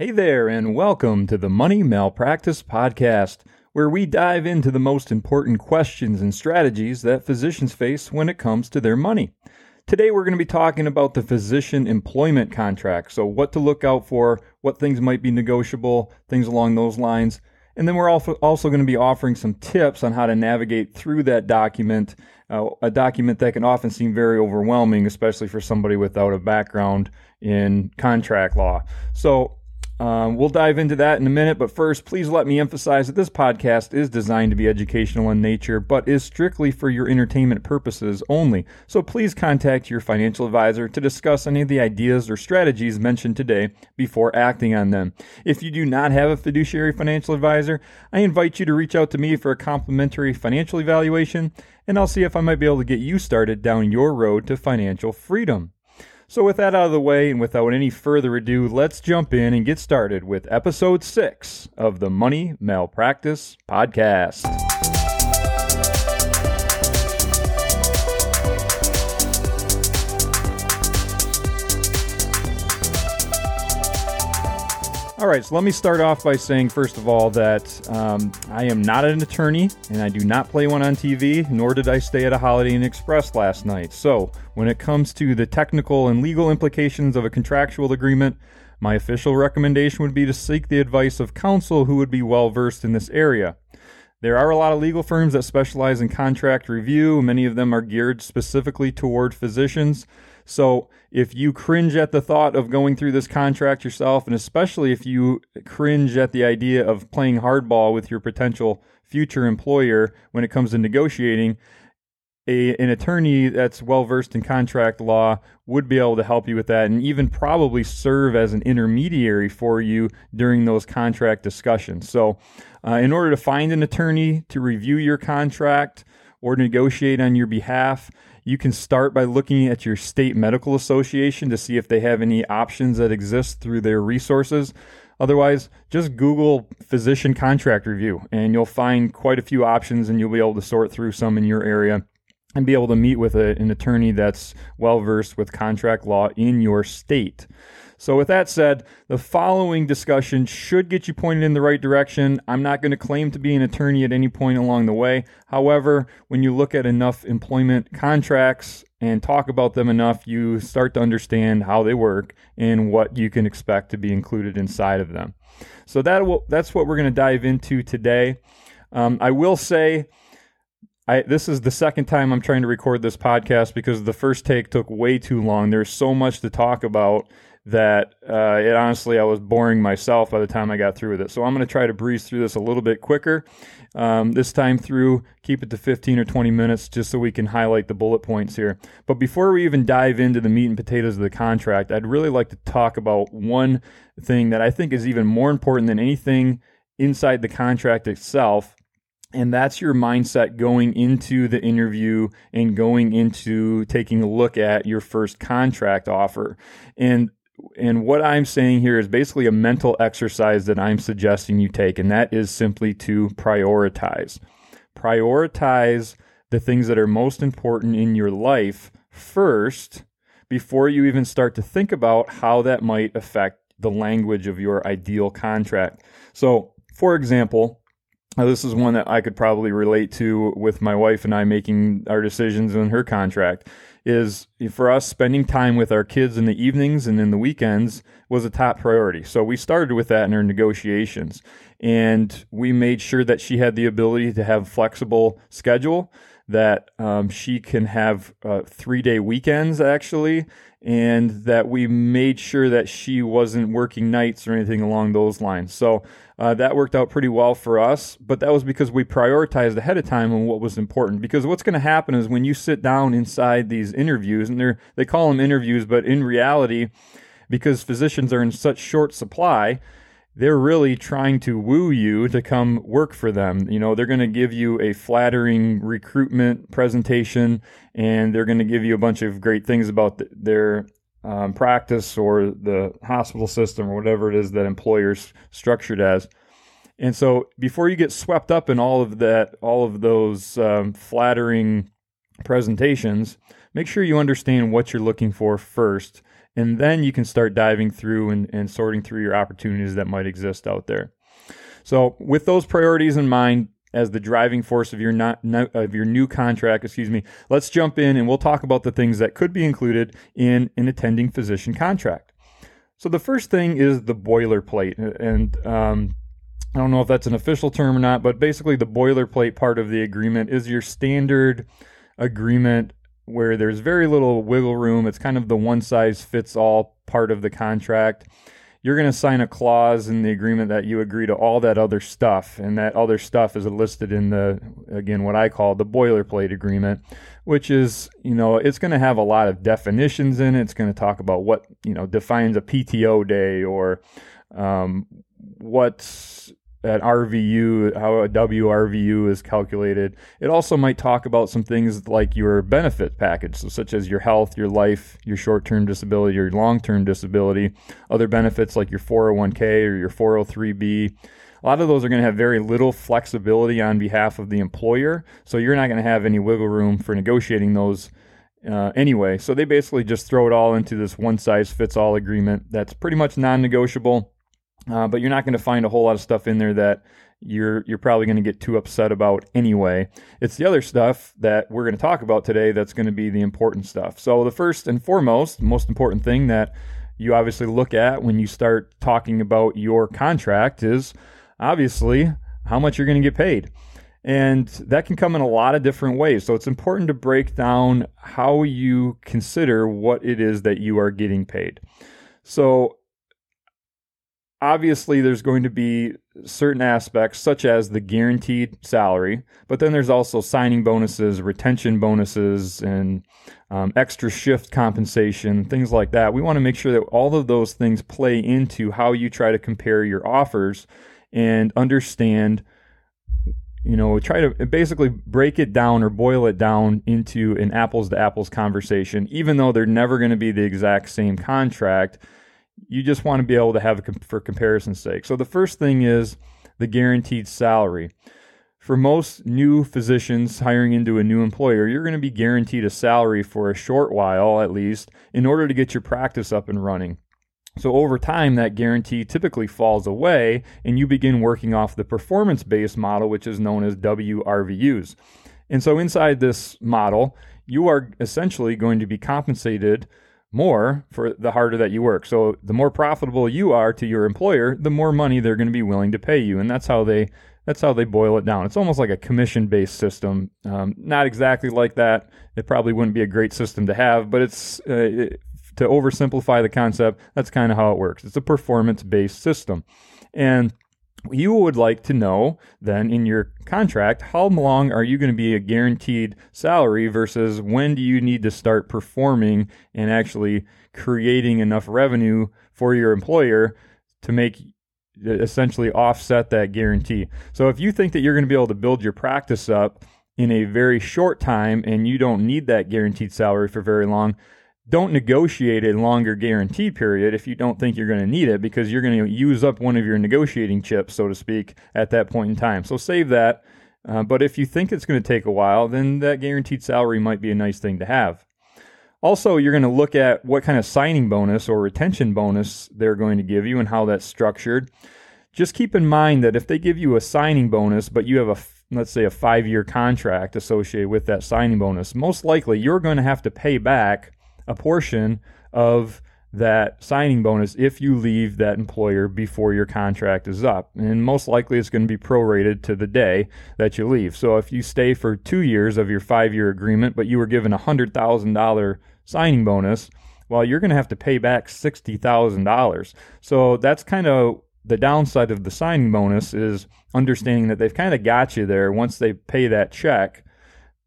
Hey there, and welcome to the Money Malpractice Podcast, where we dive into the most important questions and strategies that physicians face when it comes to their money. Today, we're going to be talking about the physician employment contract. So, what to look out for, what things might be negotiable, things along those lines. And then we're also, going to be offering some tips on how to navigate through that document, uh, a document that can often seem very overwhelming, especially for somebody without a background in contract law. So, um, we'll dive into that in a minute, but first, please let me emphasize that this podcast is designed to be educational in nature, but is strictly for your entertainment purposes only. So please contact your financial advisor to discuss any of the ideas or strategies mentioned today before acting on them. If you do not have a fiduciary financial advisor, I invite you to reach out to me for a complimentary financial evaluation, and I'll see if I might be able to get you started down your road to financial freedom. So, with that out of the way, and without any further ado, let's jump in and get started with episode six of the Money Malpractice Podcast. All right, so let me start off by saying, first of all, that um, I am not an attorney and I do not play one on TV, nor did I stay at a Holiday Inn Express last night. So, when it comes to the technical and legal implications of a contractual agreement, my official recommendation would be to seek the advice of counsel who would be well versed in this area. There are a lot of legal firms that specialize in contract review. Many of them are geared specifically toward physicians. So if you cringe at the thought of going through this contract yourself, and especially if you cringe at the idea of playing hardball with your potential future employer when it comes to negotiating, a, an attorney that's well versed in contract law would be able to help you with that and even probably serve as an intermediary for you during those contract discussions. So, uh, in order to find an attorney to review your contract or negotiate on your behalf, you can start by looking at your state medical association to see if they have any options that exist through their resources. Otherwise, just Google physician contract review and you'll find quite a few options and you'll be able to sort through some in your area and be able to meet with a, an attorney that's well versed with contract law in your state. So, with that said, the following discussion should get you pointed in the right direction. I'm not going to claim to be an attorney at any point along the way. However, when you look at enough employment contracts and talk about them enough, you start to understand how they work and what you can expect to be included inside of them. So, that will, that's what we're going to dive into today. Um, I will say, I, this is the second time I'm trying to record this podcast because the first take took way too long. There's so much to talk about that uh, it honestly I was boring myself by the time I got through with it. So I'm going to try to breeze through this a little bit quicker. Um, this time through, keep it to 15 or 20 minutes just so we can highlight the bullet points here. But before we even dive into the meat and potatoes of the contract, I'd really like to talk about one thing that I think is even more important than anything inside the contract itself and that's your mindset going into the interview and going into taking a look at your first contract offer. And and what I'm saying here is basically a mental exercise that I'm suggesting you take, and that is simply to prioritize. Prioritize the things that are most important in your life first before you even start to think about how that might affect the language of your ideal contract. So, for example, this is one that I could probably relate to with my wife and I making our decisions on her contract is for us spending time with our kids in the evenings and in the weekends was a top priority. So we started with that in our negotiations and we made sure that she had the ability to have flexible schedule that um, she can have uh, three day weekends actually and that we made sure that she wasn't working nights or anything along those lines. So uh, that worked out pretty well for us, but that was because we prioritized ahead of time on what was important. Because what's going to happen is when you sit down inside these interviews, and they're they call them interviews, but in reality, because physicians are in such short supply, they're really trying to woo you to come work for them. You know, they're going to give you a flattering recruitment presentation and they're going to give you a bunch of great things about the, their um, practice or the hospital system or whatever it is that employers structured as. And so before you get swept up in all of that, all of those um, flattering presentations, make sure you understand what you're looking for first And then you can start diving through and, and sorting through your opportunities that might exist out there. So, with those priorities in mind, as the driving force of your not, of your new contract, excuse me, let's jump in and we'll talk about the things that could be included in an attending physician contract. So the first thing is the boilerplate, and um, I don't know if that's an official term or not, but basically the boilerplate part of the agreement is your standard agreement where there's very little wiggle room. It's kind of the one size fits all part of the contract. You're going to sign a clause in the agreement that you agree to all that other stuff, and that other stuff is listed in the, again, what I call the boilerplate agreement, which is, you know, it's going to have a lot of definitions in it. It's going to talk about what, you know, defines a PTO day or um, what's at RVU, how a WRVU is calculated. It also might talk about some things like your benefit package, so such as your health, your life, your short term disability, your long term disability, other benefits like your 401k or your 403b. A lot of those are going to have very little flexibility on behalf of the employer, so you're not going to have any wiggle room for negotiating those uh, anyway. So they basically just throw it all into this one size fits all agreement that's pretty much non negotiable uh, but you're not going to find a whole lot of stuff in there that you're you're probably going to get too upset about anyway. It's the other stuff that we're going to talk about today that's going to be the important stuff. So the first and foremost, most important thing that you obviously look at when you start talking about your contract is obviously how much you're going to get paid. And that can come in a lot of different ways. So it's important to break down how you consider what it is that you are getting paid. So obviously there's going to be certain aspects such as the guaranteed salary but then there's also signing bonuses retention bonuses and um, extra shift compensation things like that. We want to make sure that all of those things play into how you try to compare your offers and understand you know try to basically break it down or boil it down into an apples to apples conversation even though they're never going to be the exact same contract you just want to be able to have it for comparison's sake. So the first thing is the guaranteed salary. For most new physicians hiring into a new employer, you're going to be guaranteed a salary for a short while at least in order to get your practice up and running. So over time, that guarantee typically falls away, and you begin working off the performance based model, which is known as WRVUs. And so inside this model, you are essentially going to be compensated more for the harder that you work. So the more profitable you are to your employer, the more money they're going to be willing to pay you, and that's how they that's how they boil it down. It's almost like a commission based system. Um, not exactly like that. It probably wouldn't be a great system to have, but it's uh, it, to oversimplify the concept. That's kind of how it works. It's a performance based system, and you would like to know then in your contract how long are you going to be a guaranteed salary versus when do you need to start performing and actually creating enough revenue for your employer to make essentially offset that guarantee. So if you think that you're going to be able to build your practice up in a very short time and you don't need that guaranteed salary for very long, don't negotiate a longer guarantee period if you don't think you're going to need it because you're going to use up one of your negotiating chips, so to speak, at that point in time. So save that. Uh, but if you think it's going to take a while, then that guaranteed salary might be a nice thing to have. Also, you're going to look at what kind of signing bonus or retention bonus they're going to give you and how that's structured. Just keep in mind that if they give you a signing bonus, but you have a let's say a five year contract associated with that signing bonus, most likely you're going to have to pay back a portion of that signing bonus if you leave that employer before your contract is up. And most likely it's going to be prorated to the day that you leave. So if you stay for two years of your five year agreement, but you were given a $100,000 signing bonus, well, you're going to have to pay back $60,000. So that's kind of the downside of the signing bonus is understanding that they've kind of got you there once they pay that check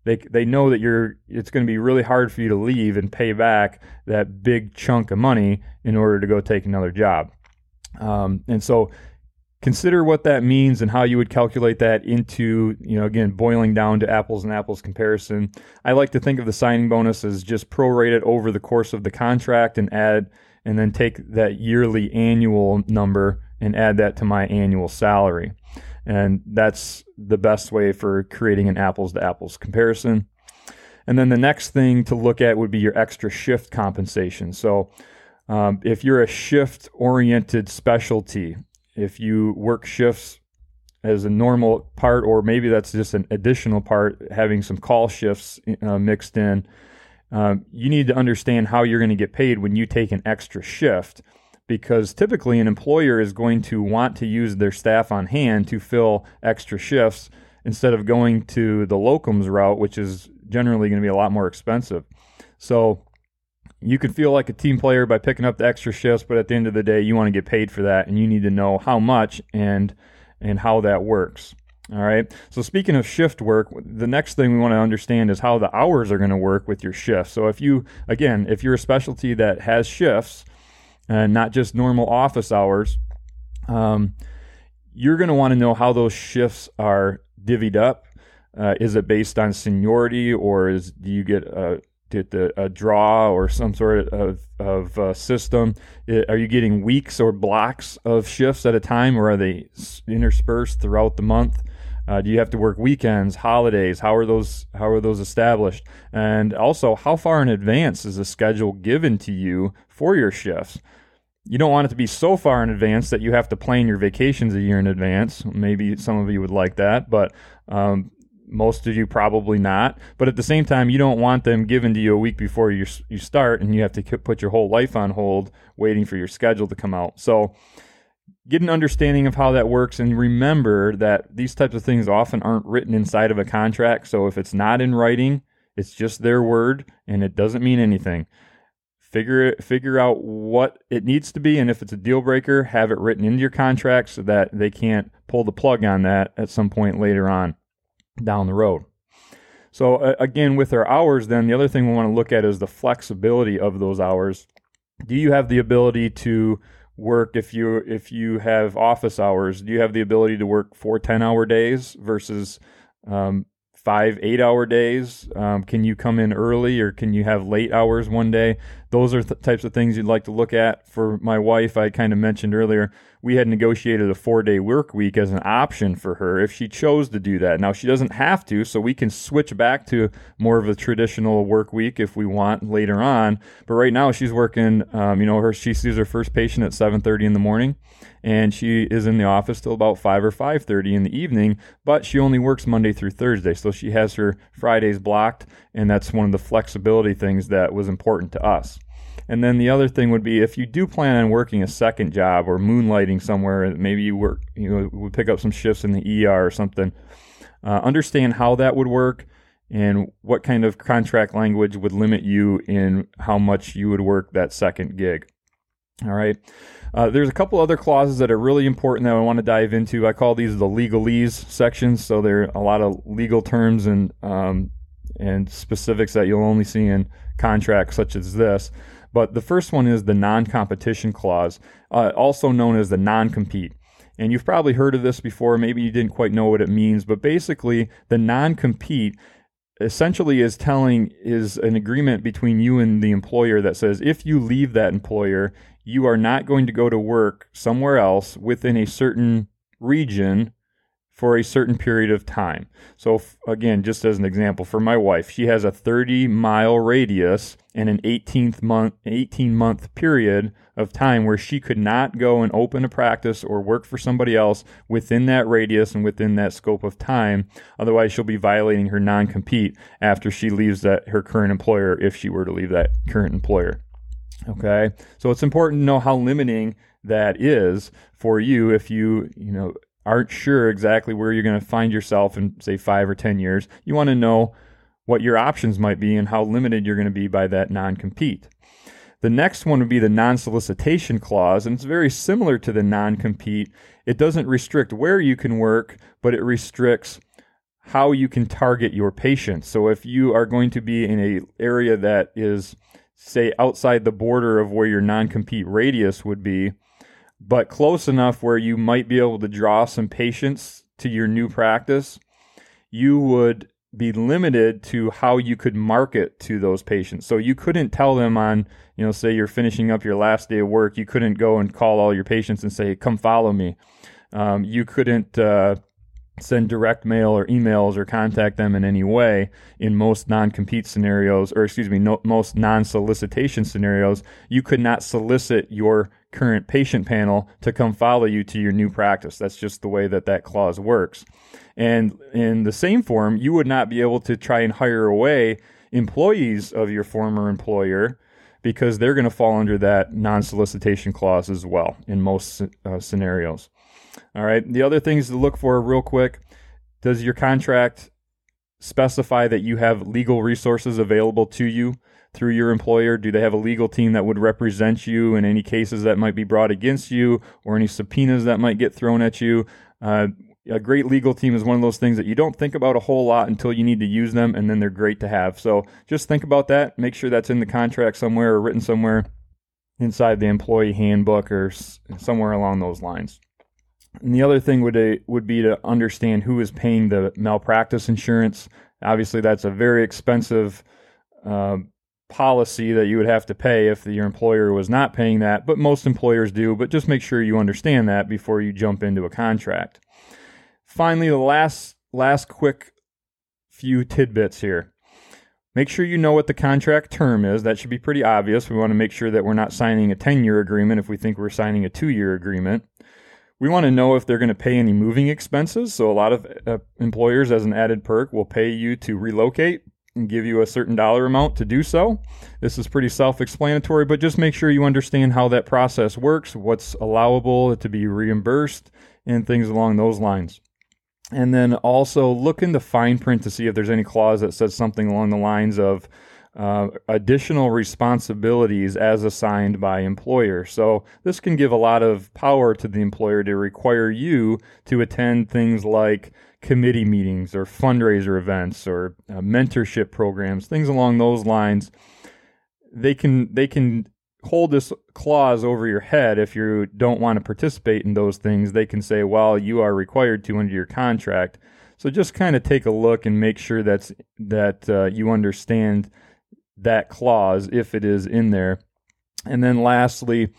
they they know that you're it's going to be really hard for you to leave and pay back that big chunk of money in order to go take another job. Um, and so consider what that means and how you would calculate that into you know again boiling down to apples and apples comparison i like to think of the signing bonus as just prorated over the course of the contract and add and then take that yearly annual number and add that to my annual salary and that's the best way for creating an apples to apples comparison. And then the next thing to look at would be your extra shift compensation. So, Um, if you're a shift oriented specialty, if you work shifts as a normal part, or maybe that's just an additional part, having some call shifts uh, mixed in, um, you need to understand how you're going to get paid when you take an extra shift. Because typically, an employer is going to want to use their staff on hand to fill extra shifts instead of going to the locums route, which is generally going to be a lot more expensive. So, you can feel like a team player by picking up the extra shifts, but at the end of the day, you want to get paid for that, and you need to know how much and and how that works. All right. So speaking of shift work, the next thing we want to understand is how the hours are going to work with your shift. So if you again, if you're a specialty that has shifts and not just normal office hours, um, you're going to want to know how those shifts are divvied up. Uh, is it based on seniority, or is do you get a did the, a draw or some sort of, of uh, system? Are you getting weeks or blocks of shifts at a time, or are they interspersed throughout the month? Uh, do you have to work weekends, holidays? How are those how are those established? And also, how far in advance is the schedule given to you for your shifts? You don't want it to be so far in advance that you have to plan your vacations a year in advance. Maybe some of you would like that, but um, most of you probably not. But at the same time, you don't want them given to you a week before you you start, and you have to put your whole life on hold waiting for your schedule to come out. So get an understanding of how that works and remember that these types of things often aren't written inside of a contract. So if it's not in writing, it's just their word and it doesn't mean anything. Figure it, figure out what it needs to be and if it's a deal breaker, have it written into your contract so that they can't pull the plug on that at some point later on down the road. So uh, again with our hours then the other thing we want to look at is the flexibility of those hours. Do you have the ability to work if you if you have office hours. Do you have the ability to work four 10 hour days versus um, five eight hour days? Um, can you come in early or can you have late hours one day those are types of things you'd like to look at for my wife i kind of mentioned earlier we had negotiated a four day work week as an option for her if she chose to do that. Now, she doesn't have to, so we can switch back to more of a traditional work week if we want later on. But right now, she's working, um, you know, her, she sees her first patient at 7.30 in the morning and she is in the office till about 5 or 5.30 in the evening but she only works monday through thursday so she has her fridays blocked and that's one of the flexibility things that was important to us and then the other thing would be if you do plan on working a second job or moonlighting somewhere, maybe you work, you know, would pick up some shifts in the ER or something. Uh, understand how that would work and what kind of contract language would limit you in how much you would work that second gig. All right. Uh, there's a couple other clauses that are really important that I want to dive into. I call these the legalese sections. So there are a lot of legal terms and um, and specifics that you'll only see in contracts such as this. But the first one is the non competition clause, uh, also known as the non compete. And you've probably heard of this before. Maybe you didn't quite know what it means, but basically, the non compete essentially is telling is an agreement between you and the employer that says if you leave that employer, you are not going to go to work somewhere else within a certain region for a certain period of time. So, again, just as an example, for my wife, she has a 30 mile radius and an 18th month, 18 month period of time where she could not go and open a practice or work for somebody else within that radius and within that scope of time. Otherwise, she'll be violating her non compete after she leaves that her current employer if she were to leave that current employer. Okay, so it's important to know how limiting that is for you if you you know aren't sure exactly where you're going to find yourself in, say, five or 10 years, you want to know what your options might be and how limited you're going to be by that non compete. The next one would be the non solicitation clause, and it's very similar to the non compete. It doesn't restrict where you can work, but it restricts how you can target your patients. So if you are going to be in a area that is say outside the border of where your non-compete radius would be, but close enough where you might be able to draw some patients to your new practice, you would be limited to how you could market to those patients. So you couldn't tell them on, you know, say you're finishing up your last day of work, you couldn't go and call all your patients and say, "Come follow me." Um, you couldn't, uh, send direct mail or emails or contact them in any way in most non-compete scenarios or excuse me no, most non-solicitation scenarios you could not solicit your current patient panel to come follow you to your new practice. That's just the way that that clause works. And in the same form you would not be able to try and hire away employees of your former employer because they're going to fall under that non-solicitation clause as well in most uh, scenarios all right. The other things to look for, real quick does your contract specify that you have legal resources available to you through your employer? Do they have a legal team that would represent you in any cases that might be brought against you or any subpoenas that might get thrown at you? Uh, a great legal team is one of those things that you don't think about a whole lot until you need to use them, and then they're great to have. So just think about that. Make sure that's in the contract somewhere or written somewhere inside the employee handbook or somewhere along those lines. And the other thing would uh, would be to understand who is paying the malpractice insurance. Obviously, that's a very expensive uh, policy that you would have to pay if your employer was not paying that. But most employers do. But just make sure you understand that before you jump into a contract. Finally, the last last quick few tidbits here. Make sure you know what the contract term is. That should be pretty obvious. We want to make sure that we're not signing a 10 year agreement if we think we're signing a two year agreement. We want to know if they're going to pay any moving expenses. So, a lot of uh, employers, as an added perk, will pay you to relocate and give you a certain dollar amount to do so. This is pretty self explanatory, but just make sure you understand how that process works, what's allowable to be reimbursed, and things along those lines. And then also look in the fine print to see if there's any clause that says something along the lines of uh, additional responsibilities as assigned by employer. So this can give a lot of power to the employer to require you to attend things like committee meetings or fundraiser events or uh, mentorship programs, things along those lines. They can they can hold this clause over your head if you don't want to participate in those things. They can say, "Well, you are required to under your contract." So just kind of take a look and make sure that's that uh, you understand that clause if it is in there. And then lastly,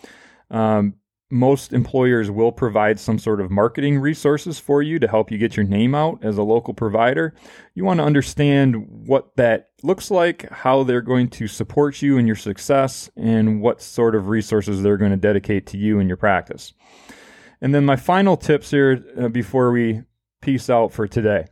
um, most employers will provide some sort of marketing resources for you to help you get your name out as a local provider. You want to understand what that looks like, how they're going to support you in your success, and what sort of resources they're going to dedicate to you in your practice. And then my final tips here uh, before we peace out for today.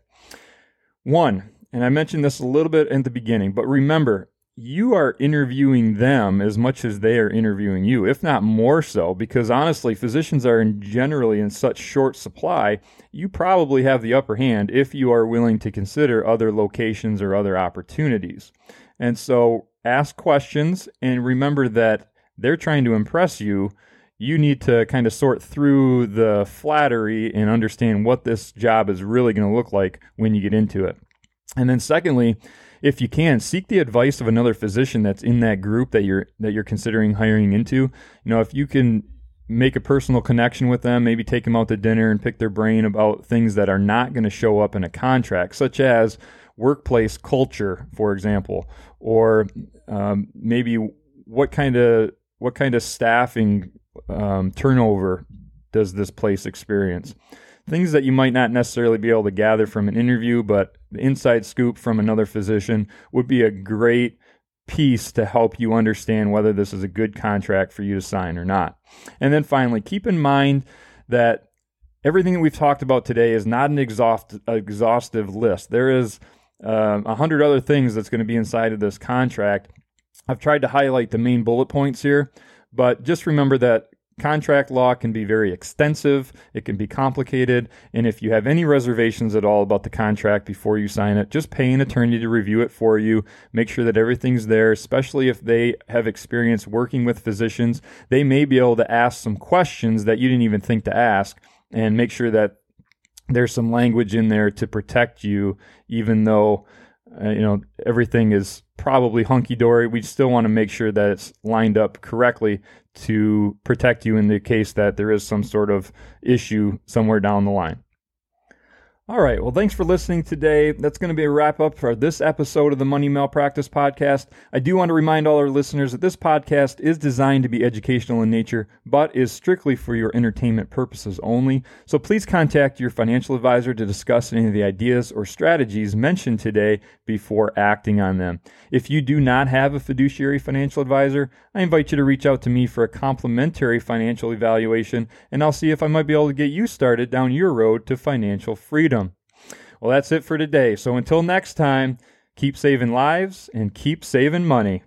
One, and I mentioned this a little bit in the beginning, but remember, you are interviewing them as much as they are interviewing you, if not more so, because honestly, physicians are in generally in such short supply, you probably have the upper hand if you are willing to consider other locations or other opportunities. And so ask questions and remember that they're trying to impress you. You need to kind of sort through the flattery and understand what this job is really going to look like when you get into it. And then secondly, if you can, seek the advice of another physician that's in that group that you're that you're considering hiring into. You know, if you can make a personal connection with them, maybe take them out to dinner and pick their brain about things that are not going to show up in a contract, such as workplace culture, for example, or um, maybe what kind of what kind of staffing um, turnover does this place experience? Things that you might not necessarily be able to gather from an interview, but the inside scoop from another physician would be a great piece to help you understand whether this is a good contract for you to sign or not. And then finally, keep in mind that everything that we've talked about today is not an exhaust, exhaustive list. There is uh, a uh, hundred other things that's going to be inside of this contract. I've tried to highlight the main bullet points here, but just remember that Contract law can be very extensive, it can be complicated, and if you have any reservations at all about the contract before you sign it, just pay an attorney to review it for you. Make sure that everything's there, especially if they have experience working with physicians. They may be able to ask some questions that you didn't even think to ask, and make sure that there's some language in there to protect you, even though uh, you know everything is probably hunky dory. We still want to make sure that it's lined up correctly to protect you in the case that there is some sort of issue somewhere down the line. All right. Well, thanks for listening today. That's going to be a wrap up for this episode of the Money Malpractice Podcast. I do want to remind all our listeners that this podcast is designed to be educational in nature, but is strictly for your entertainment purposes only. So please contact your financial advisor to discuss any of the ideas or strategies mentioned today before acting on them. If you do not have a fiduciary financial advisor, I invite you to reach out to me for a complimentary financial evaluation, and I'll see if I might be able to get you started down your road to financial freedom. Well, that's it for today. So until next time, keep saving lives and keep saving money.